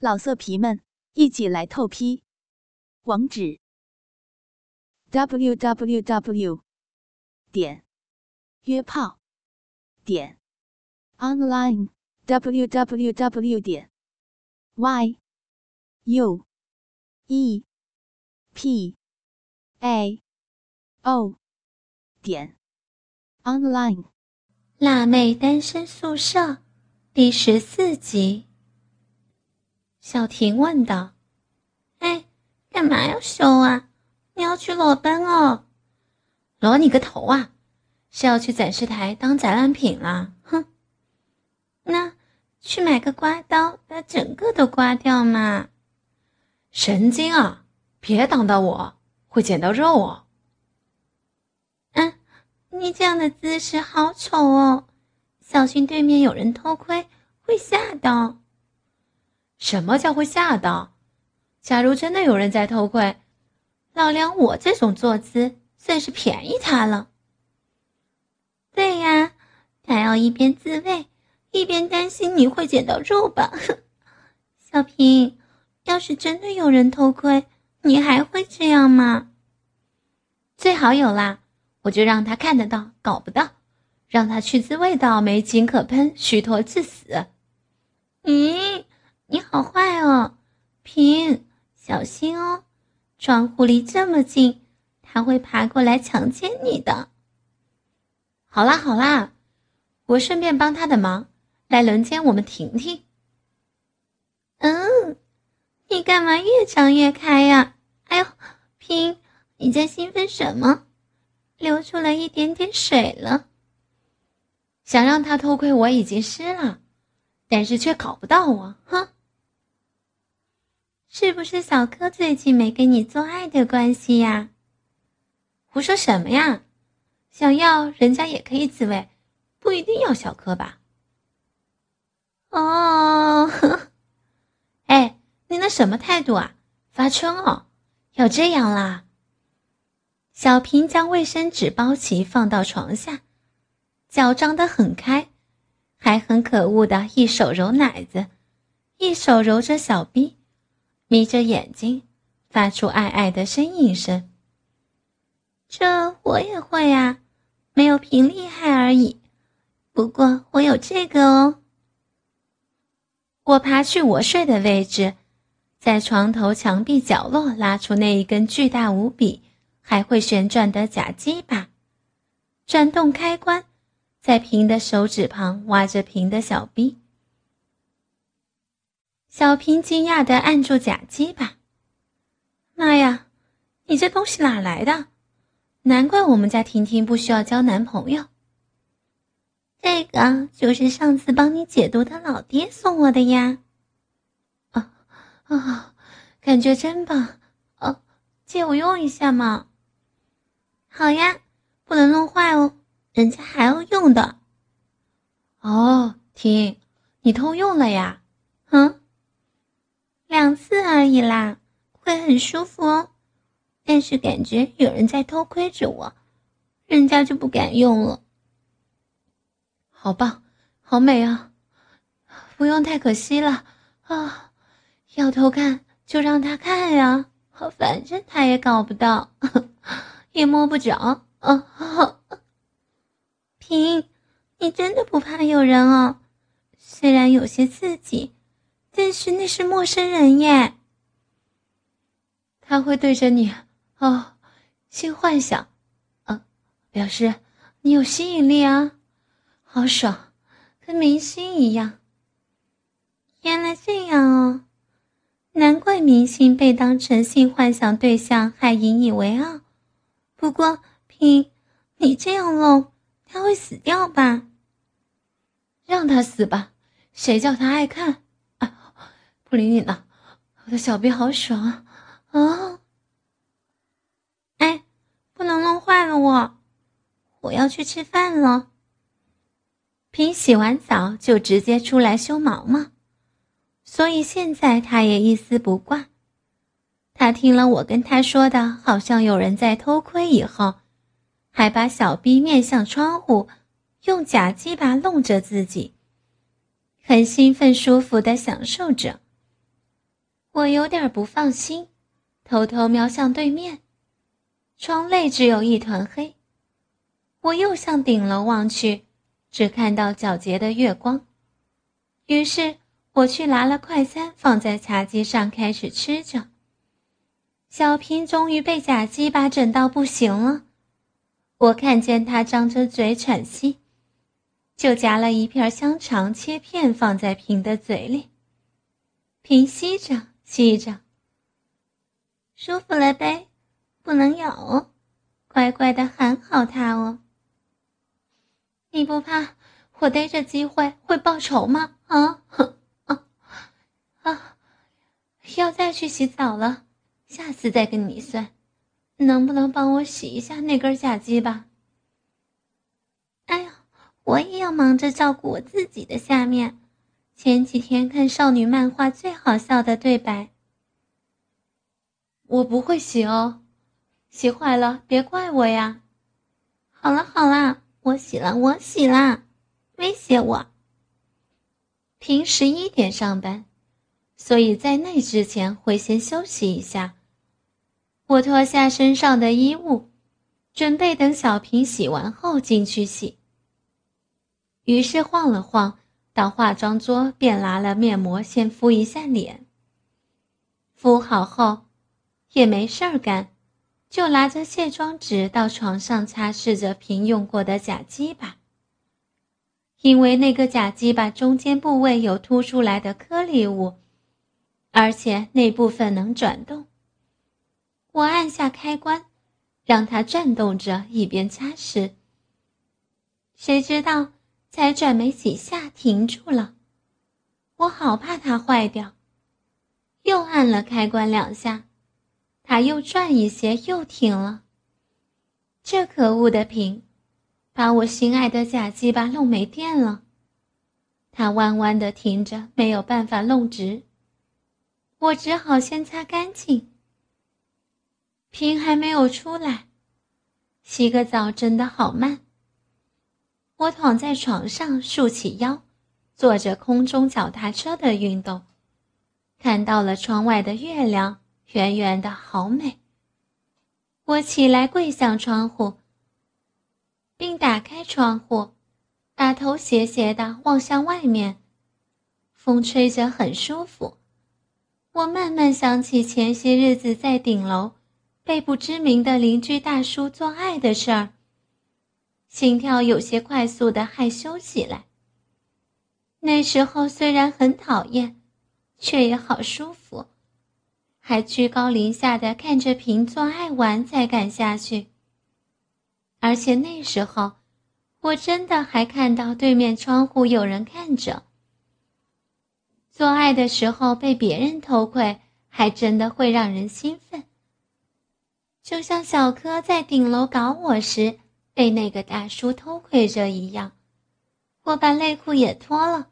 老色皮们，一起来透批！网址：w w w 点约炮点 online w w w 点 y u e p a o 点 online。辣妹单身宿舍第十四集。小婷问道：“哎，干嘛要修啊？你要去裸奔哦？裸你个头啊！是要去展示台当展览品啦？哼！那去买个刮刀，把整个都刮掉嘛！神经啊！别挡到我，会剪到肉哦。嗯，你这样的姿势好丑哦，小心对面有人偷窥，会吓到。”什么叫会吓到？假如真的有人在偷窥，老梁我这种坐姿算是便宜他了。对呀，他要一边自慰，一边担心你会捡到肉吧？小平，要是真的有人偷窥，你还会这样吗？最好有啦，我就让他看得到，搞不到，让他去自慰到没井可喷，虚脱致死。嗯？你好坏哦，平，小心哦！窗户离这么近，他会爬过来强奸你的。好啦好啦，我顺便帮他的忙，来轮奸我们婷婷。嗯，你干嘛越张越开呀？哎呦，平，你在兴奋什么？流出了一点点水了。想让他偷窥我已经湿了，但是却搞不到我，哼！是不是小柯最近没跟你做爱的关系呀？胡说什么呀！想要人家也可以自慰，不一定要小柯吧？哦，哎，你那什么态度啊？发春哦，要这样啦！小平将卫生纸包起放到床下，脚张得很开，还很可恶的一手揉奶子，一手揉着小臂。眯着眼睛，发出爱爱的呻吟声。这我也会啊，没有平厉害而已。不过我有这个哦。我爬去我睡的位置，在床头墙壁角落拉出那一根巨大无比、还会旋转的假鸡巴，转动开关，在平的手指旁挖着平的小臂。小平惊讶的按住假鸡巴，妈呀，你这东西哪来的？难怪我们家婷婷不需要交男朋友。这个就是上次帮你解毒的老爹送我的呀。啊啊，感觉真棒！哦，借我用一下嘛。好呀，不能弄坏哦，人家还要用的。哦，婷，你偷用了呀？嗯。两次而已啦，会很舒服哦。但是感觉有人在偷窥着我，人家就不敢用了。好棒，好美啊！不用太可惜了啊！要偷看就让他看呀，反正他也搞不到，也摸不着。啊！平，你真的不怕有人哦？虽然有些刺激。但是那是陌生人耶，他会对着你哦，性幻想，啊，表示你有吸引力啊，好爽，跟明星一样。原来这样哦，难怪明星被当成性幻想对象还引以为傲。不过平，你这样弄，他会死掉吧？让他死吧，谁叫他爱看。不理你了，我的小臂好爽啊！啊！哎，不能弄坏了我，我要去吃饭了。平洗完澡就直接出来修毛毛，所以现在他也一丝不挂。他听了我跟他说的，好像有人在偷窥以后，还把小逼面向窗户，用假鸡巴弄着自己，很兴奋、舒服的享受着。我有点不放心，偷偷瞄向对面，窗内只有一团黑。我又向顶楼望去，只看到皎洁的月光。于是我去拿了快餐，放在茶几上开始吃着。小平终于被假鸡巴整到不行了，我看见他张着嘴喘息，就夹了一片香肠切片放在平的嘴里。平吸着吸着，舒服了呗，不能咬哦，乖乖的喊好他哦。你不怕我逮着机会会报仇吗？啊啊啊！要再去洗澡了，下次再跟你算。能不能帮我洗一下那根假鸡巴？哎呀，我也要忙着照顾我自己的下面。前几天看少女漫画最好笑的对白。我不会洗哦，洗坏了别怪我呀。好了好了。我洗了，我洗了，威胁我。平十一点上班，所以在那之前会先休息一下。我脱下身上的衣物，准备等小平洗完后进去洗。于是晃了晃，到化妆桌便拿了面膜，先敷一下脸。敷好后，也没事儿干。就拿着卸妆纸到床上擦拭着平用过的假鸡巴，因为那个假鸡巴中间部位有凸出来的颗粒物，而且那部分能转动。我按下开关，让它转动着，一边擦拭。谁知道才转没几下停住了，我好怕它坏掉，又按了开关两下。它又转一些，又停了。这可恶的瓶，把我心爱的假鸡巴弄没电了。它弯弯的停着，没有办法弄直。我只好先擦干净。瓶还没有出来，洗个澡真的好慢。我躺在床上，竖起腰，做着空中脚踏车的运动，看到了窗外的月亮。圆圆的好美。我起来跪向窗户，并打开窗户，把头斜斜的望向外面。风吹着很舒服。我慢慢想起前些日子在顶楼被不知名的邻居大叔做爱的事儿，心跳有些快速的害羞起来。那时候虽然很讨厌，却也好舒服。还居高临下的看着平做爱完才敢下去。而且那时候，我真的还看到对面窗户有人看着。做爱的时候被别人偷窥，还真的会让人兴奋。就像小柯在顶楼搞我时被那个大叔偷窥着一样，我把内裤也脱了，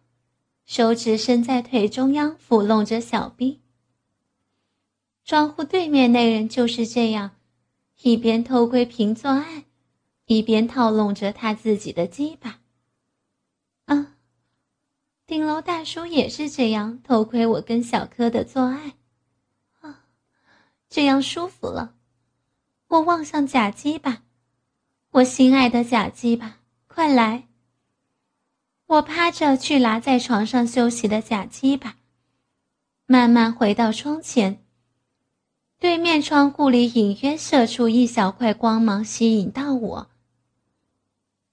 手指伸在腿中央抚弄着小臂。窗户对面那人就是这样，一边偷窥平做爱，一边套弄着他自己的鸡巴。啊，顶楼大叔也是这样偷窥我跟小柯的做爱。啊，这样舒服了。我望向假鸡巴，我心爱的假鸡巴，快来！我趴着去拿在床上休息的假鸡巴，慢慢回到窗前。对面窗户里隐约射出一小块光芒，吸引到我。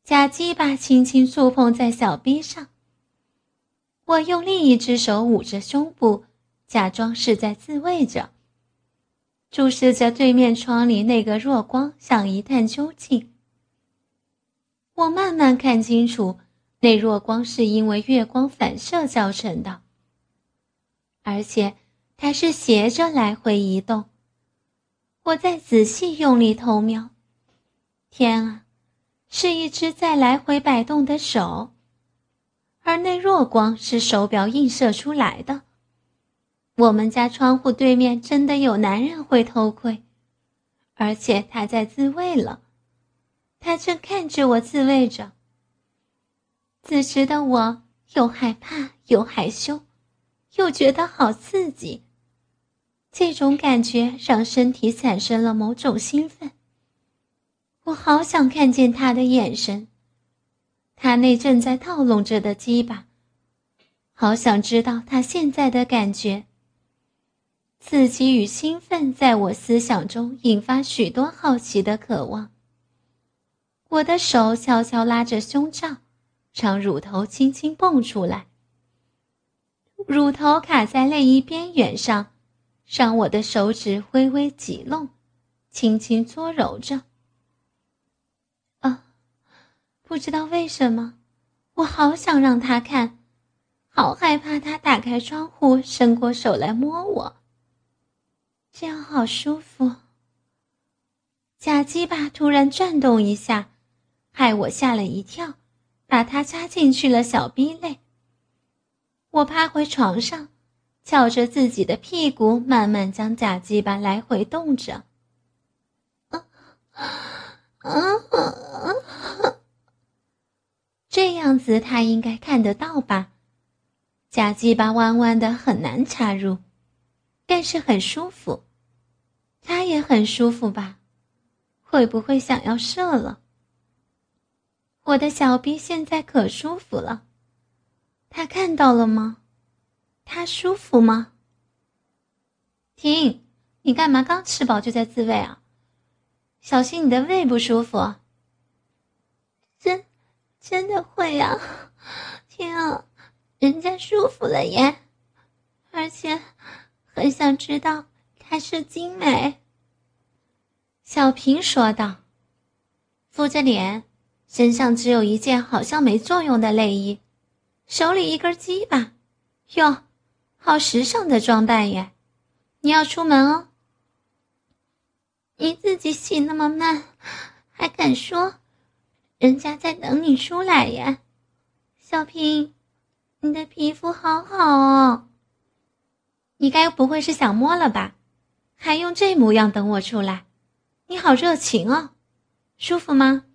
假鸡巴轻轻触碰在小臂上，我用另一只手捂着胸部，假装是在自慰着，注视着对面窗里那个弱光，想一探究竟。我慢慢看清楚，那弱光是因为月光反射造成的，而且它是斜着来回移动。我再仔细用力偷瞄，天啊，是一只在来回摆动的手，而那弱光是手表映射出来的。我们家窗户对面真的有男人会偷窥，而且他在自慰了，他正看着我自慰着。此时的我又害怕又害羞，又觉得好刺激。这种感觉让身体产生了某种兴奋。我好想看见他的眼神，他那正在套拢着的鸡巴，好想知道他现在的感觉。刺激与兴奋在我思想中引发许多好奇的渴望。我的手悄悄拉着胸罩，让乳头轻轻蹦出来。乳头卡在内衣边缘上，让我的手指微微挤弄，轻轻搓揉着。啊，不知道为什么，我好想让他看，好害怕他打开窗户，伸过手来摸我。这样好舒服。假鸡巴突然转动一下，害我吓了一跳，把它插进去了小逼内。我趴回床上，翘着自己的屁股，慢慢将假鸡巴来回动着。啊啊！这样子他应该看得到吧？假鸡巴弯弯的，很难插入。但是很舒服，他也很舒服吧？会不会想要射了？我的小臂现在可舒服了，他看到了吗？他舒服吗？停！你干嘛刚吃饱就在自慰啊？小心你的胃不舒服。真，真的会啊！天啊，人家舒服了耶，而且。很想知道她是精美。小平说道：“敷着脸，身上只有一件好像没作用的内衣，手里一根鸡巴，哟，好时尚的装扮耶！你要出门哦。你自己洗那么慢，还敢说？人家在等你出来呀，小平，你的皮肤好好哦。”你该不会是想摸了吧？还用这模样等我出来？你好热情哦，舒服吗？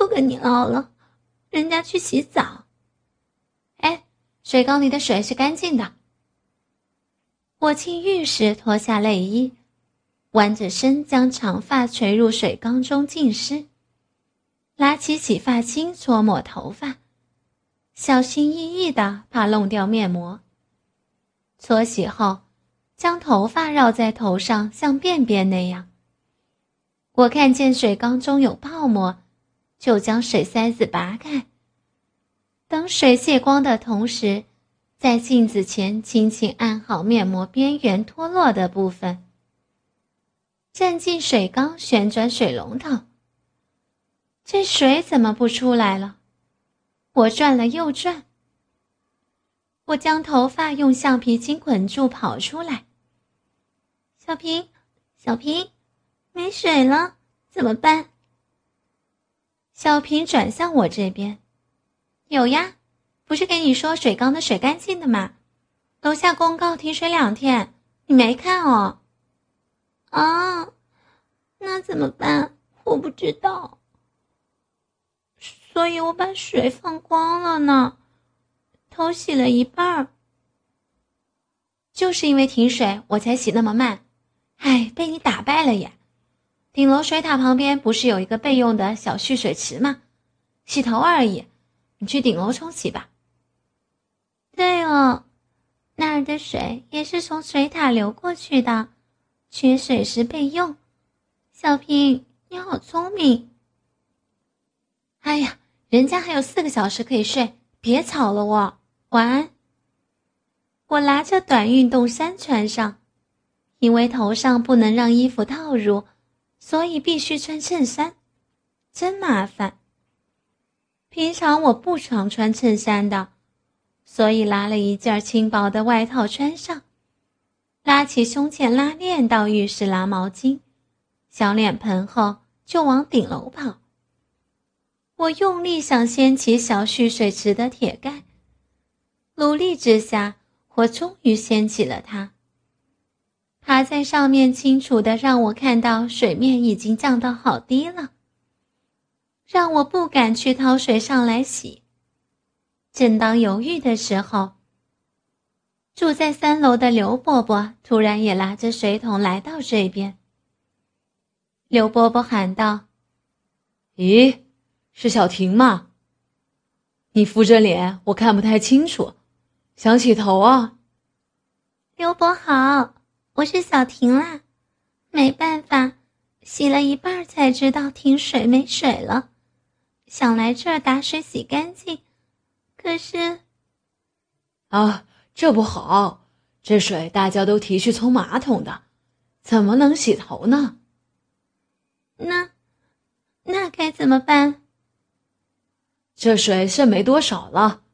不跟你唠了，人家去洗澡。哎，水缸里的水是干净的。我进浴室脱下内衣，弯着身将长发垂入水缸中浸湿，拿起洗发精搓抹头发，小心翼翼的怕弄掉面膜。搓洗后，将头发绕在头上，像便便那样。我看见水缸中有泡沫，就将水塞子拔开。等水泄光的同时，在镜子前轻轻按好面膜边缘脱落的部分。站进水缸，旋转水龙头。这水怎么不出来了？我转了又转。我将头发用橡皮筋捆住，跑出来。小平，小平，没水了，怎么办？小平转向我这边，有呀，不是跟你说水缸的水干净的吗？楼下公告停水两天，你没看哦？啊，那怎么办？我不知道，所以我把水放光了呢。头洗了一半儿，就是因为停水，我才洗那么慢。哎，被你打败了呀！顶楼水塔旁边不是有一个备用的小蓄水池吗？洗头而已，你去顶楼冲洗吧。对哦，那儿的水也是从水塔流过去的，缺水时备用。小平，你好聪明。哎呀，人家还有四个小时可以睡，别吵了我。晚安。我拿着短运动衫穿上，因为头上不能让衣服套入，所以必须穿衬衫，真麻烦。平常我不常穿衬衫的，所以拿了一件轻薄的外套穿上，拉起胸前拉链到浴室拿毛巾、小脸盆后，就往顶楼跑。我用力想掀起小蓄水池的铁盖。努力之下，我终于掀起了它。爬在上面，清楚的让我看到水面已经降到好低了，让我不敢去掏水上来洗。正当犹豫的时候，住在三楼的刘伯伯突然也拿着水桶来到这边。刘伯伯喊道：“咦，是小婷吗？你扶着脸，我看不太清楚，想洗头啊？”刘伯好，我是小婷啦，没办法，洗了一半才知道停水没水了，想来这儿打水洗干净，可是，啊。这不好，这水大家都提去冲马桶的，怎么能洗头呢？那，那该怎么办？这水剩没多少了，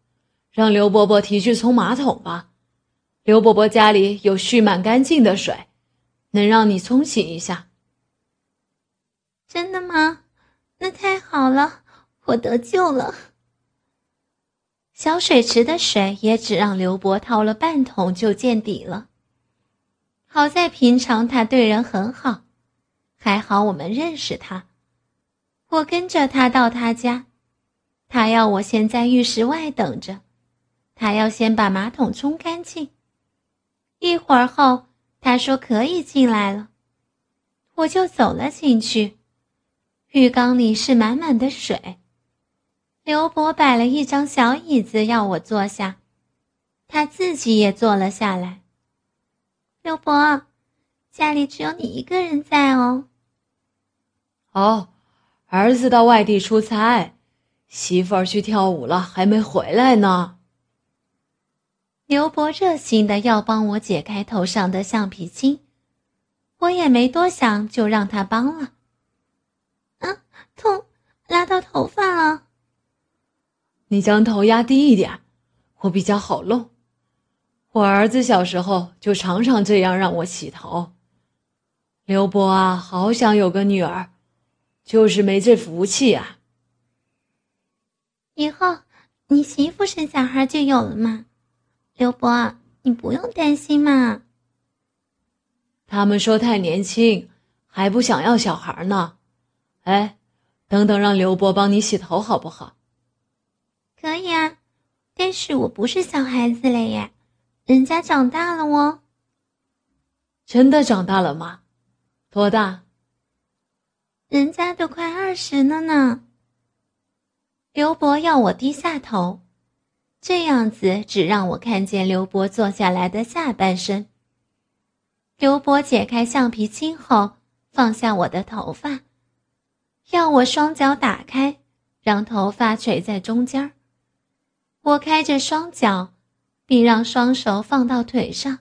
让刘伯伯提去冲马桶吧。刘伯伯家里有蓄满干净的水，能让你冲洗一下。真的吗？那太好了，我得救了。小水池的水也只让刘伯掏了半桶就见底了。好在平常他对人很好，还好我们认识他。我跟着他到他家，他要我先在浴室外等着，他要先把马桶冲干净。一会儿后，他说可以进来了，我就走了进去。浴缸里是满满的水。刘伯摆了一张小椅子要我坐下，他自己也坐了下来。刘伯，家里只有你一个人在哦。哦，儿子到外地出差，媳妇儿去跳舞了，还没回来呢。刘伯热心的要帮我解开头上的橡皮筋，我也没多想，就让他帮了。啊，痛，拉到头发了。你将头压低一点，我比较好弄。我儿子小时候就常常这样让我洗头。刘伯啊，好想有个女儿，就是没这福气啊。以后你媳妇生小孩就有了嘛，刘伯，你不用担心嘛。他们说太年轻，还不想要小孩呢。哎，等等，让刘伯帮你洗头好不好？可以啊，但是我不是小孩子了耶，人家长大了哦。真的长大了吗？多大？人家都快二十了呢。刘伯要我低下头，这样子只让我看见刘伯坐下来的下半身。刘伯解开橡皮筋后，放下我的头发，要我双脚打开，让头发垂在中间儿。我开着双脚，并让双手放到腿上，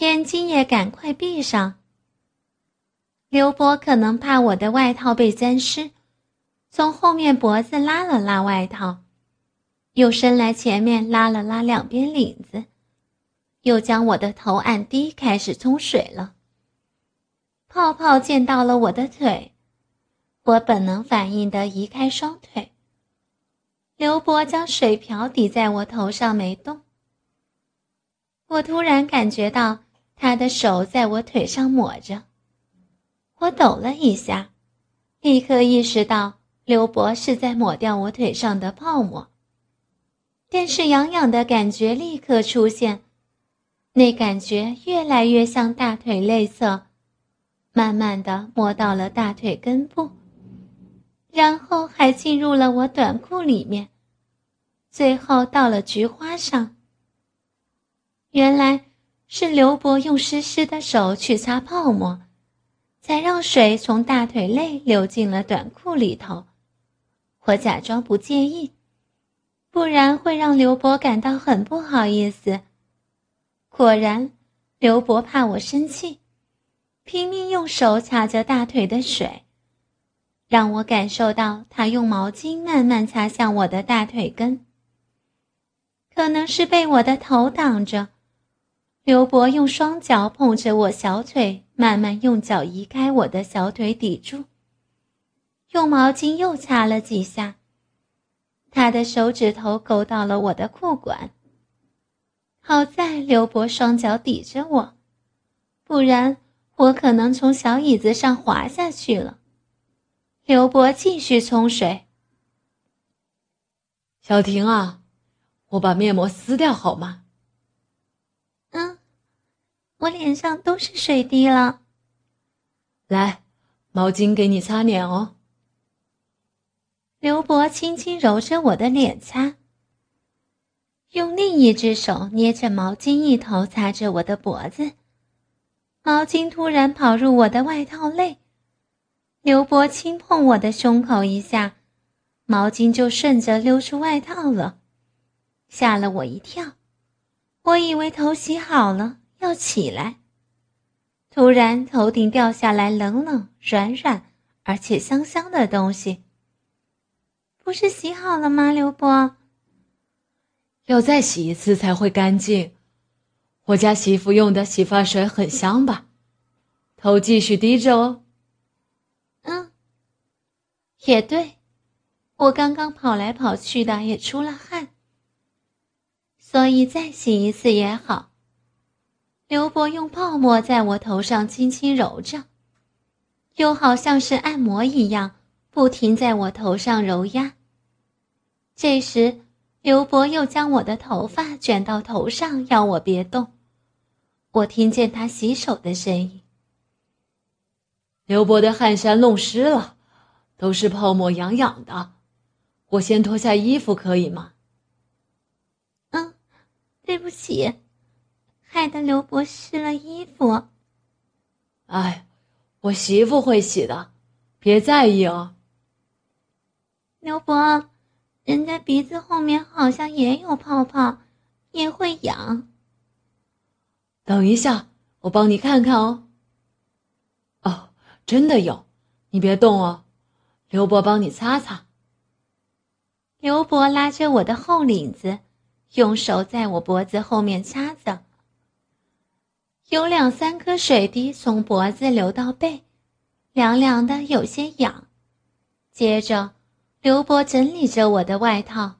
眼睛也赶快闭上。刘波可能怕我的外套被沾湿，从后面脖子拉了拉外套，又伸来前面拉了拉两边领子，又将我的头按低，开始冲水了。泡泡溅到了我的腿，我本能反应的移开双腿。刘伯将水瓢抵在我头上没动。我突然感觉到他的手在我腿上抹着，我抖了一下，立刻意识到刘伯是在抹掉我腿上的泡沫。但是痒痒的感觉立刻出现，那感觉越来越像大腿内侧，慢慢的摸到了大腿根部。然后还进入了我短裤里面，最后到了菊花上。原来是刘伯用湿湿的手去擦泡沫，才让水从大腿内流进了短裤里头。我假装不介意，不然会让刘伯感到很不好意思。果然，刘伯怕我生气，拼命用手擦着大腿的水。让我感受到他用毛巾慢慢擦向我的大腿根。可能是被我的头挡着，刘伯用双脚捧着我小腿，慢慢用脚移开我的小腿抵住，用毛巾又擦了几下。他的手指头勾到了我的裤管。好在刘伯双脚抵着我，不然我可能从小椅子上滑下去了。刘伯继续冲水。小婷啊，我把面膜撕掉好吗？嗯我脸上都是水滴了。来，毛巾给你擦脸哦。刘伯轻轻揉着我的脸擦，用另一只手捏着毛巾一头擦着我的脖子。毛巾突然跑入我的外套内，刘伯轻碰我的胸口一下，毛巾就顺着溜出外套了，吓了我一跳。我以为头洗好了要起来，突然头顶掉下来冷冷、软软而且香香的东西。不是洗好了吗，刘伯？要再洗一次才会干净。我家媳妇用的洗发水很香吧？头继续低着哦。嗯，也对，我刚刚跑来跑去的，也出了汗，所以再洗一次也好。刘伯用泡沫在我头上轻轻揉着，又好像是按摩一样，不停在我头上揉压。这时，刘伯又将我的头发卷到头上，要我别动。我听见他洗手的声音。刘伯的汗衫弄湿了，都是泡沫，痒痒的。我先脱下衣服可以吗？嗯，对不起，害得刘伯湿了衣服。哎，我媳妇会洗的，别在意哦。刘伯，人家鼻子后面好像也有泡泡，也会痒。等一下，我帮你看看哦。哦，真的有，你别动哦，刘伯帮你擦擦。刘伯拉着我的后领子，用手在我脖子后面擦着，有两三颗水滴从脖子流到背，凉凉的，有些痒。接着，刘伯整理着我的外套，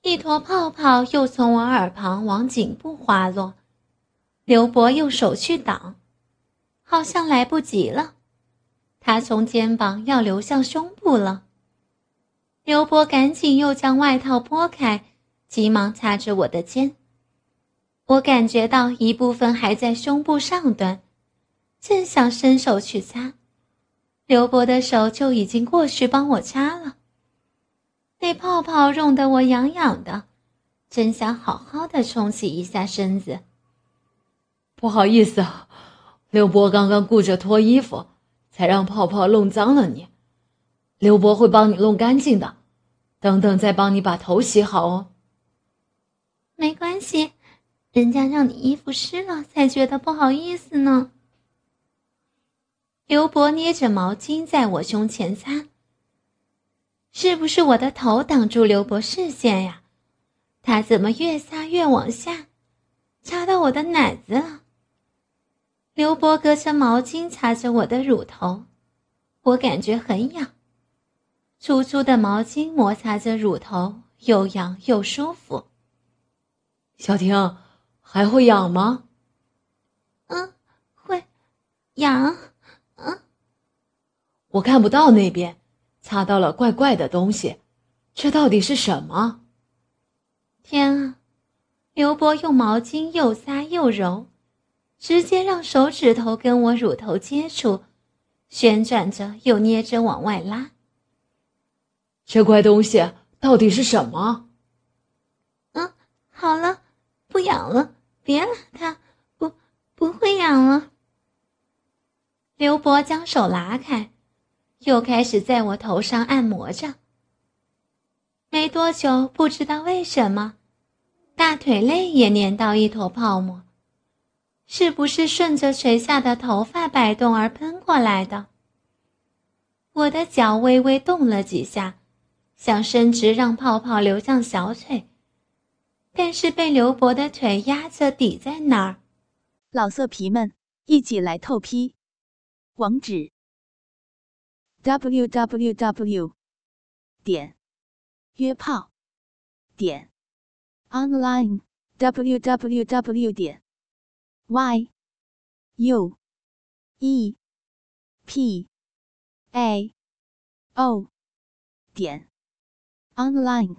一坨泡泡又从我耳旁往颈部滑落。刘伯用手去挡，好像来不及了。他从肩膀要流向胸部了。刘伯赶紧又将外套拨开，急忙擦着我的肩。我感觉到一部分还在胸部上端，正想伸手去擦，刘伯的手就已经过去帮我掐了。那泡泡弄得我痒痒的，真想好好的冲洗一下身子。不好意思，刘伯刚刚顾着脱衣服，才让泡泡弄脏了你。刘伯会帮你弄干净的，等等再帮你把头洗好哦。没关系，人家让你衣服湿了才觉得不好意思呢。刘伯捏着毛巾在我胸前擦，是不是我的头挡住刘伯视线呀？他怎么越擦越往下，擦到我的奶子了？刘伯隔着毛巾擦着我的乳头，我感觉很痒。粗粗的毛巾摩擦着乳头，又痒又舒服。小婷，还会痒吗？嗯，会，痒。嗯，我看不到那边，擦到了怪怪的东西，这到底是什么？天啊！刘伯用毛巾又擦又揉。直接让手指头跟我乳头接触，旋转着又捏着往外拉。这怪东西到底是什么？嗯，好了，不痒了，别拉它，不，不会痒了。刘伯将手拉开，又开始在我头上按摩着。没多久，不知道为什么，大腿内也粘到一坨泡沫。是不是顺着垂下的头发摆动而喷过来的？我的脚微微动了几下，想伸直让泡泡流向小腿，但是被刘伯的腿压着抵在那儿。老色皮们，一起来透批！网址 ：w w w 点约炮点 online w w w 点。y u e p a o 点 online。